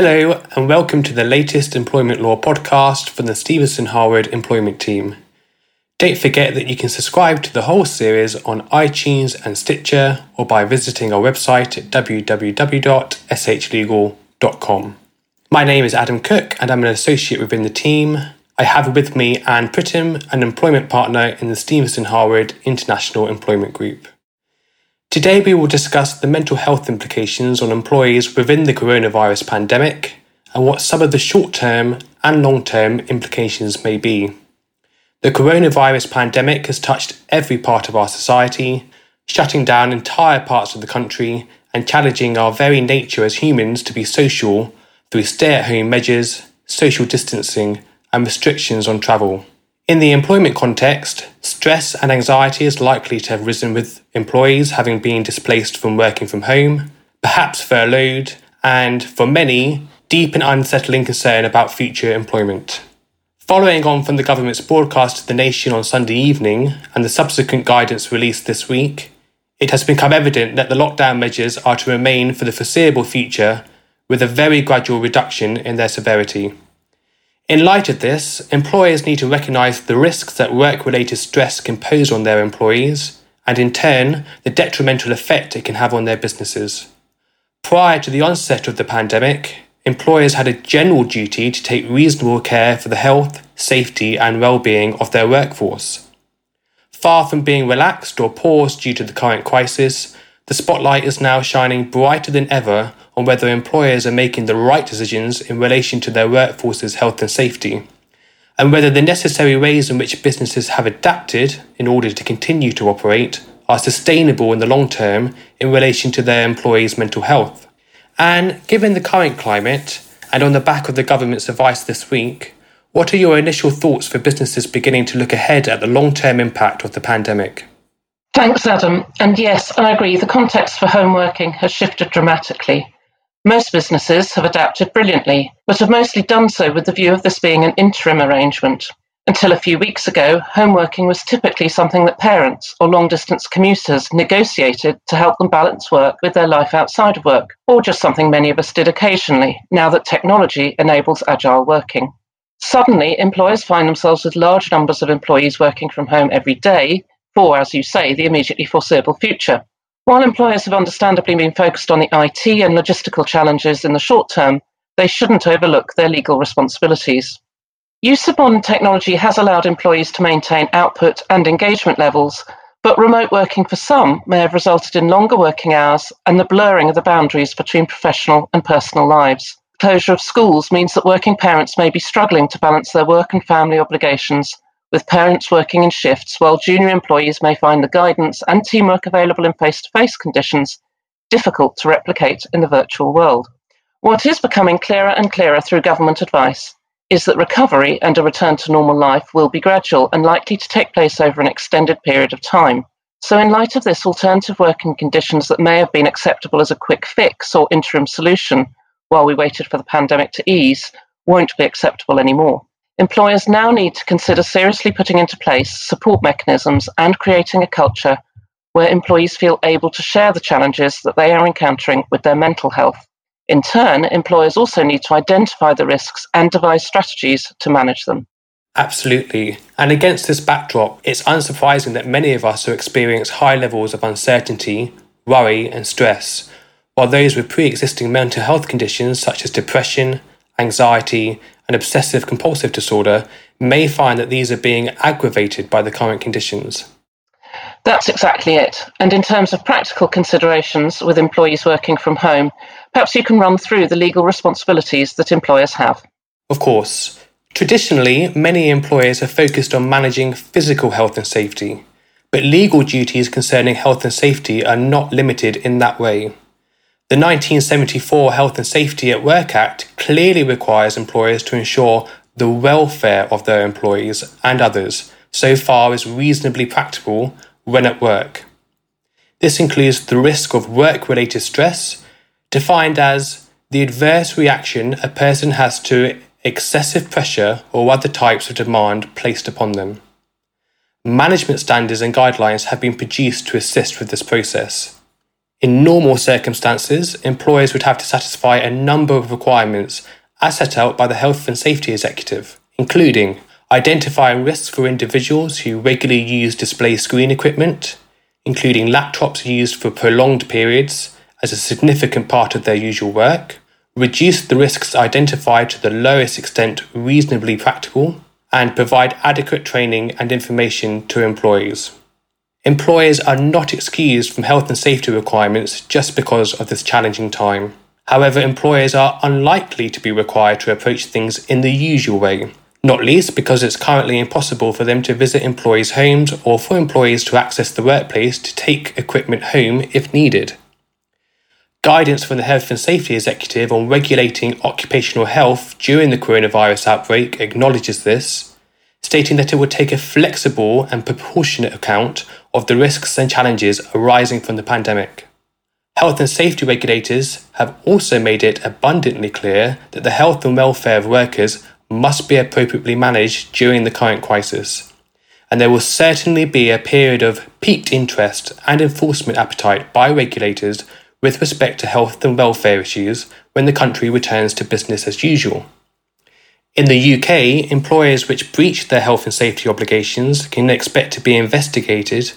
Hello, and welcome to the latest employment law podcast from the Stephenson Harwood employment team. Don't forget that you can subscribe to the whole series on iTunes and Stitcher or by visiting our website at www.shlegal.com. My name is Adam Cook, and I'm an associate within the team. I have with me Anne Pritam, an employment partner in the Stephenson Harwood International Employment Group. Today, we will discuss the mental health implications on employees within the coronavirus pandemic and what some of the short term and long term implications may be. The coronavirus pandemic has touched every part of our society, shutting down entire parts of the country and challenging our very nature as humans to be social through stay at home measures, social distancing, and restrictions on travel. In the employment context, stress and anxiety is likely to have risen with employees having been displaced from working from home, perhaps furloughed, and for many, deep and unsettling concern about future employment. Following on from the government's broadcast to the nation on Sunday evening and the subsequent guidance released this week, it has become evident that the lockdown measures are to remain for the foreseeable future with a very gradual reduction in their severity. In light of this, employers need to recognise the risks that work related stress can pose on their employees, and in turn, the detrimental effect it can have on their businesses. Prior to the onset of the pandemic, employers had a general duty to take reasonable care for the health, safety, and well being of their workforce. Far from being relaxed or paused due to the current crisis, the spotlight is now shining brighter than ever on whether employers are making the right decisions in relation to their workforce's health and safety, and whether the necessary ways in which businesses have adapted in order to continue to operate are sustainable in the long term in relation to their employees' mental health. And given the current climate, and on the back of the government's advice this week, what are your initial thoughts for businesses beginning to look ahead at the long term impact of the pandemic? Thanks, Adam. And yes, I agree, the context for home working has shifted dramatically. Most businesses have adapted brilliantly, but have mostly done so with the view of this being an interim arrangement. Until a few weeks ago, home working was typically something that parents or long distance commuters negotiated to help them balance work with their life outside of work, or just something many of us did occasionally, now that technology enables agile working. Suddenly, employers find themselves with large numbers of employees working from home every day for, as you say, the immediately foreseeable future. While employers have understandably been focused on the IT and logistical challenges in the short term, they shouldn't overlook their legal responsibilities. Use of modern technology has allowed employees to maintain output and engagement levels, but remote working for some may have resulted in longer working hours and the blurring of the boundaries between professional and personal lives. Closure of schools means that working parents may be struggling to balance their work and family obligations with parents working in shifts, while junior employees may find the guidance and teamwork available in face to face conditions difficult to replicate in the virtual world. What is becoming clearer and clearer through government advice is that recovery and a return to normal life will be gradual and likely to take place over an extended period of time. So, in light of this, alternative working conditions that may have been acceptable as a quick fix or interim solution while we waited for the pandemic to ease won't be acceptable anymore. Employers now need to consider seriously putting into place support mechanisms and creating a culture where employees feel able to share the challenges that they are encountering with their mental health. In turn, employers also need to identify the risks and devise strategies to manage them. Absolutely. And against this backdrop, it's unsurprising that many of us are experiencing high levels of uncertainty, worry, and stress, while those with pre existing mental health conditions such as depression, anxiety, and obsessive compulsive disorder may find that these are being aggravated by the current conditions. That's exactly it. And in terms of practical considerations with employees working from home, perhaps you can run through the legal responsibilities that employers have. Of course. Traditionally, many employers have focused on managing physical health and safety, but legal duties concerning health and safety are not limited in that way. The 1974 Health and Safety at Work Act clearly requires employers to ensure the welfare of their employees and others so far as reasonably practical when at work. This includes the risk of work related stress, defined as the adverse reaction a person has to excessive pressure or other types of demand placed upon them. Management standards and guidelines have been produced to assist with this process. In normal circumstances, employers would have to satisfy a number of requirements as set out by the Health and Safety Executive, including identifying risks for individuals who regularly use display screen equipment, including laptops used for prolonged periods as a significant part of their usual work, reduce the risks identified to the lowest extent reasonably practical, and provide adequate training and information to employees. Employers are not excused from health and safety requirements just because of this challenging time. However, employers are unlikely to be required to approach things in the usual way, not least because it's currently impossible for them to visit employees' homes or for employees to access the workplace to take equipment home if needed. Guidance from the Health and Safety Executive on regulating occupational health during the coronavirus outbreak acknowledges this, stating that it would take a flexible and proportionate account of the risks and challenges arising from the pandemic. Health and safety regulators have also made it abundantly clear that the health and welfare of workers must be appropriately managed during the current crisis. And there will certainly be a period of peaked interest and enforcement appetite by regulators with respect to health and welfare issues when the country returns to business as usual. In the UK, employers which breach their health and safety obligations can expect to be investigated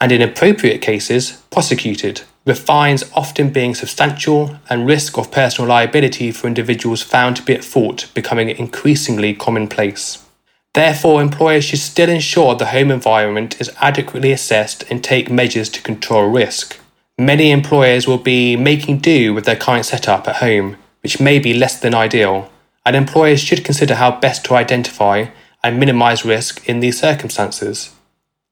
and, in appropriate cases, prosecuted, with fines often being substantial and risk of personal liability for individuals found to be at fault becoming increasingly commonplace. Therefore, employers should still ensure the home environment is adequately assessed and take measures to control risk. Many employers will be making do with their current setup at home, which may be less than ideal, and employers should consider how best to identify and minimise risk in these circumstances.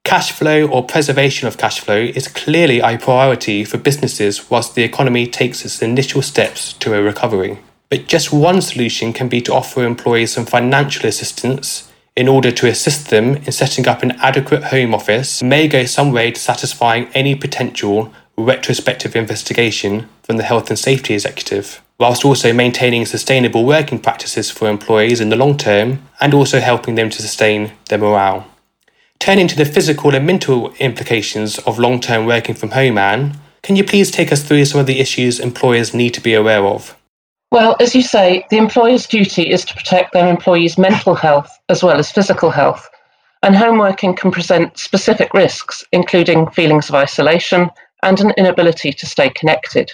Cash flow or preservation of cash flow is clearly a priority for businesses whilst the economy takes its initial steps to a recovery. But just one solution can be to offer employees some financial assistance in order to assist them in setting up an adequate home office may go some way to satisfying any potential retrospective investigation from the Health and Safety Executive, whilst also maintaining sustainable working practices for employees in the long term and also helping them to sustain their morale. Turning to the physical and mental implications of long term working from home, Anne, can you please take us through some of the issues employers need to be aware of? Well, as you say, the employer's duty is to protect their employees' mental health as well as physical health. And home working can present specific risks, including feelings of isolation, and an inability to stay connected.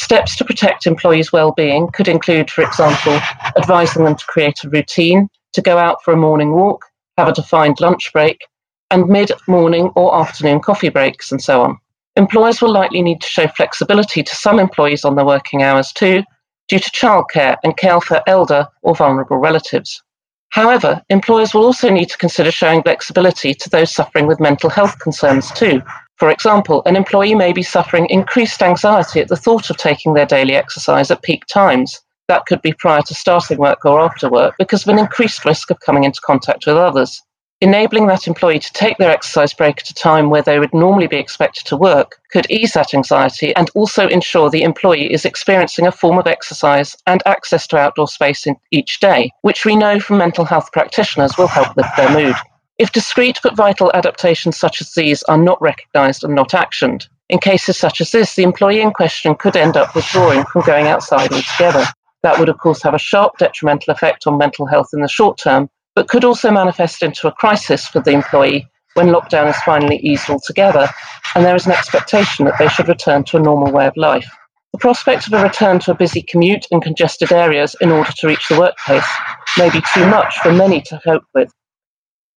Steps to protect employees' well-being could include, for example, advising them to create a routine, to go out for a morning walk, have a defined lunch break, and mid-morning or afternoon coffee breaks, and so on. Employers will likely need to show flexibility to some employees on their working hours too, due to childcare and care for elder or vulnerable relatives. However, employers will also need to consider showing flexibility to those suffering with mental health concerns too, for example, an employee may be suffering increased anxiety at the thought of taking their daily exercise at peak times. That could be prior to starting work or after work because of an increased risk of coming into contact with others. Enabling that employee to take their exercise break at a time where they would normally be expected to work could ease that anxiety and also ensure the employee is experiencing a form of exercise and access to outdoor space in each day, which we know from mental health practitioners will help lift their mood. If discrete but vital adaptations such as these are not recognised and not actioned, in cases such as this, the employee in question could end up withdrawing from going outside altogether. That would, of course, have a sharp detrimental effect on mental health in the short term, but could also manifest into a crisis for the employee when lockdown is finally eased altogether and there is an expectation that they should return to a normal way of life. The prospect of a return to a busy commute in congested areas in order to reach the workplace may be too much for many to cope with.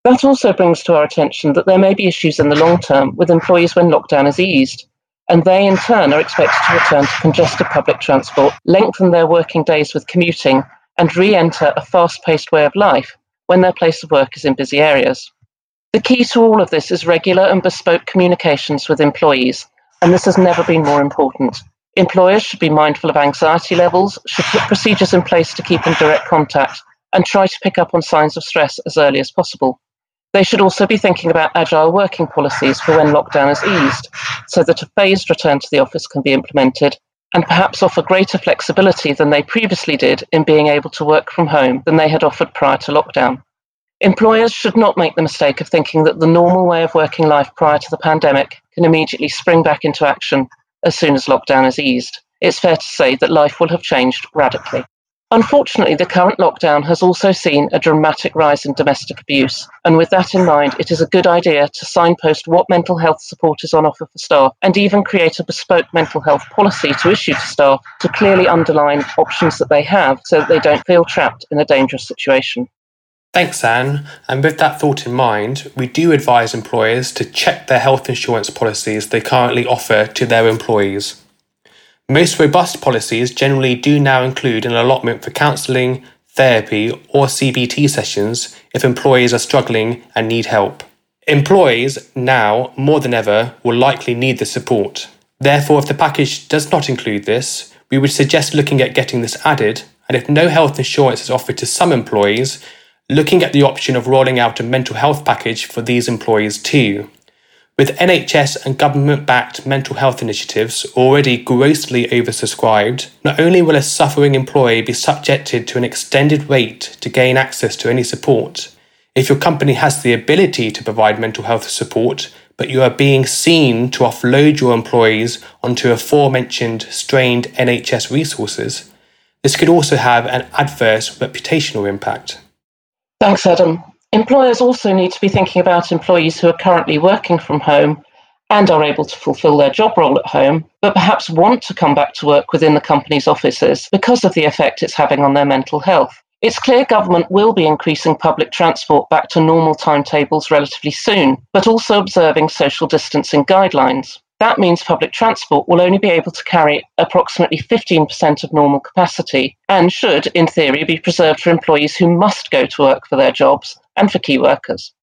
That also brings to our attention that there may be issues in the long term with employees when lockdown is eased, and they in turn are expected to return to congested public transport, lengthen their working days with commuting, and re enter a fast paced way of life when their place of work is in busy areas. The key to all of this is regular and bespoke communications with employees, and this has never been more important. Employers should be mindful of anxiety levels, should put procedures in place to keep in direct contact, and try to pick up on signs of stress as early as possible. They should also be thinking about agile working policies for when lockdown is eased, so that a phased return to the office can be implemented, and perhaps offer greater flexibility than they previously did in being able to work from home than they had offered prior to lockdown. Employers should not make the mistake of thinking that the normal way of working life prior to the pandemic can immediately spring back into action as soon as lockdown is eased. It's fair to say that life will have changed radically. Unfortunately, the current lockdown has also seen a dramatic rise in domestic abuse. And with that in mind, it is a good idea to signpost what mental health support is on offer for staff and even create a bespoke mental health policy to issue to staff to clearly underline options that they have so that they don't feel trapped in a dangerous situation. Thanks, Anne. And with that thought in mind, we do advise employers to check their health insurance policies they currently offer to their employees. Most robust policies generally do now include an allotment for counselling, therapy, or CBT sessions if employees are struggling and need help. Employees now, more than ever, will likely need the support. Therefore, if the package does not include this, we would suggest looking at getting this added, and if no health insurance is offered to some employees, looking at the option of rolling out a mental health package for these employees too. With NHS and government backed mental health initiatives already grossly oversubscribed, not only will a suffering employee be subjected to an extended wait to gain access to any support, if your company has the ability to provide mental health support, but you are being seen to offload your employees onto aforementioned strained NHS resources, this could also have an adverse reputational impact. Thanks, Adam. Employers also need to be thinking about employees who are currently working from home and are able to fulfill their job role at home, but perhaps want to come back to work within the company's offices because of the effect it's having on their mental health. It's clear government will be increasing public transport back to normal timetables relatively soon, but also observing social distancing guidelines. That means public transport will only be able to carry approximately 15% of normal capacity and should, in theory, be preserved for employees who must go to work for their jobs and for key workers.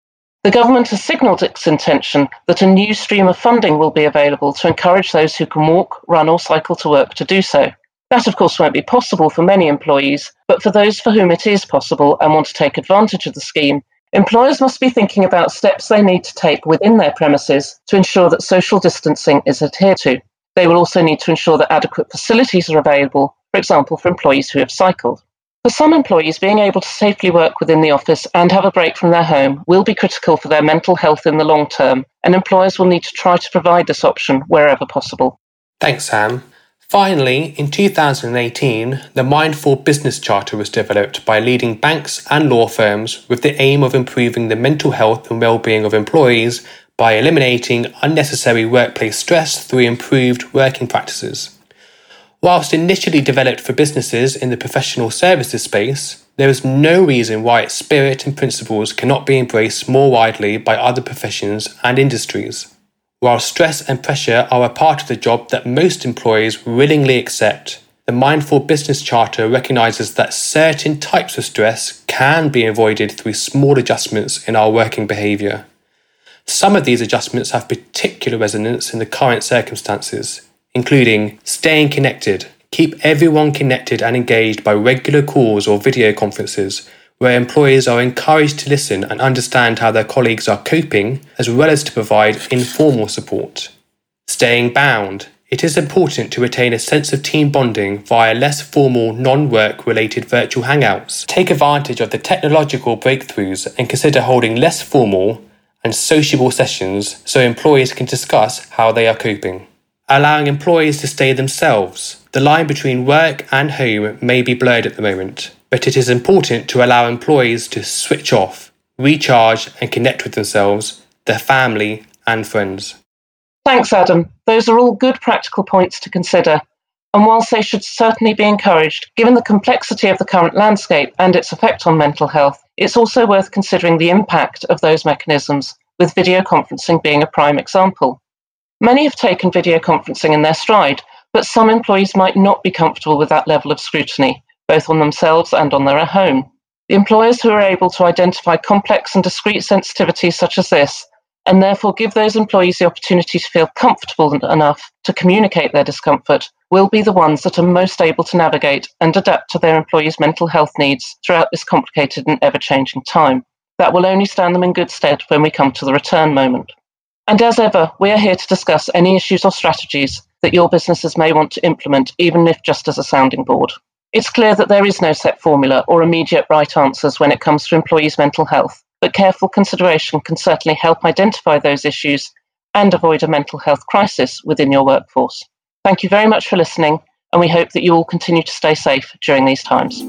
The government has signalled its intention that a new stream of funding will be available to encourage those who can walk, run, or cycle to work to do so. That, of course, won't be possible for many employees, but for those for whom it is possible and want to take advantage of the scheme, employers must be thinking about steps they need to take within their premises to ensure that social distancing is adhered to. They will also need to ensure that adequate facilities are available, for example, for employees who have cycled. For some employees, being able to safely work within the office and have a break from their home will be critical for their mental health in the long term, and employers will need to try to provide this option wherever possible. Thanks, Sam. Finally, in 2018, the Mindful Business Charter was developed by leading banks and law firms with the aim of improving the mental health and well-being of employees by eliminating unnecessary workplace stress through improved working practices. Whilst initially developed for businesses in the professional services space, there is no reason why its spirit and principles cannot be embraced more widely by other professions and industries. While stress and pressure are a part of the job that most employees willingly accept, the Mindful Business Charter recognises that certain types of stress can be avoided through small adjustments in our working behaviour. Some of these adjustments have particular resonance in the current circumstances, including staying connected. Keep everyone connected and engaged by regular calls or video conferences, where employees are encouraged to listen and understand how their colleagues are coping, as well as to provide informal support. Staying bound. It is important to retain a sense of team bonding via less formal, non work related virtual hangouts. Take advantage of the technological breakthroughs and consider holding less formal and sociable sessions so employees can discuss how they are coping allowing employees to stay themselves. The line between work and home may be blurred at the moment, but it is important to allow employees to switch off, recharge, and connect with themselves, their family, and friends. Thanks, Adam. Those are all good practical points to consider. And whilst they should certainly be encouraged, given the complexity of the current landscape and its effect on mental health, it's also worth considering the impact of those mechanisms, with video conferencing being a prime example. Many have taken video conferencing in their stride, but some employees might not be comfortable with that level of scrutiny, both on themselves and on their home. The employers who are able to identify complex and discrete sensitivities such as this, and therefore give those employees the opportunity to feel comfortable enough to communicate their discomfort, will be the ones that are most able to navigate and adapt to their employees' mental health needs throughout this complicated and ever changing time. That will only stand them in good stead when we come to the return moment. And as ever, we are here to discuss any issues or strategies that your businesses may want to implement, even if just as a sounding board. It's clear that there is no set formula or immediate right answers when it comes to employees' mental health, but careful consideration can certainly help identify those issues and avoid a mental health crisis within your workforce. Thank you very much for listening, and we hope that you all continue to stay safe during these times.